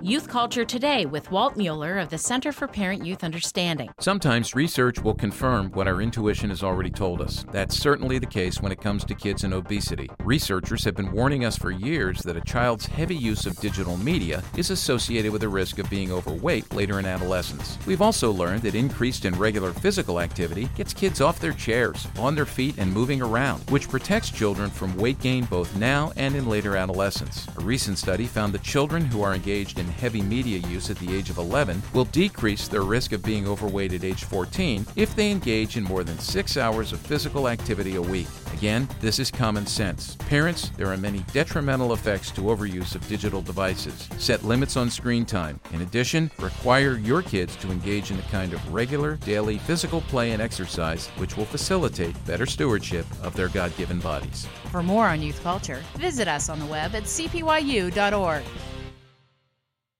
Youth Culture Today with Walt Mueller of the Center for Parent Youth Understanding. Sometimes research will confirm what our intuition has already told us. That's certainly the case when it comes to kids and obesity. Researchers have been warning us for years that a child's heavy use of digital media is associated with a risk of being overweight later in adolescence. We've also learned that increased and regular physical activity gets kids off their chairs, on their feet, and moving around, which protects children from weight gain both now and in later adolescence. A recent study found that children who are engaged in heavy media use at the age of 11 will decrease their risk of being overweight at age 14 if they engage in more than six hours of physical activity a week. Again, this is common sense. Parents, there are many detrimental effects to overuse of digital devices. Set limits on screen time. In addition, require your kids to engage in the kind of regular, daily physical play and exercise which will facilitate better stewardship of their God given bodies. For more on youth culture, visit us on the web at cpyu.org.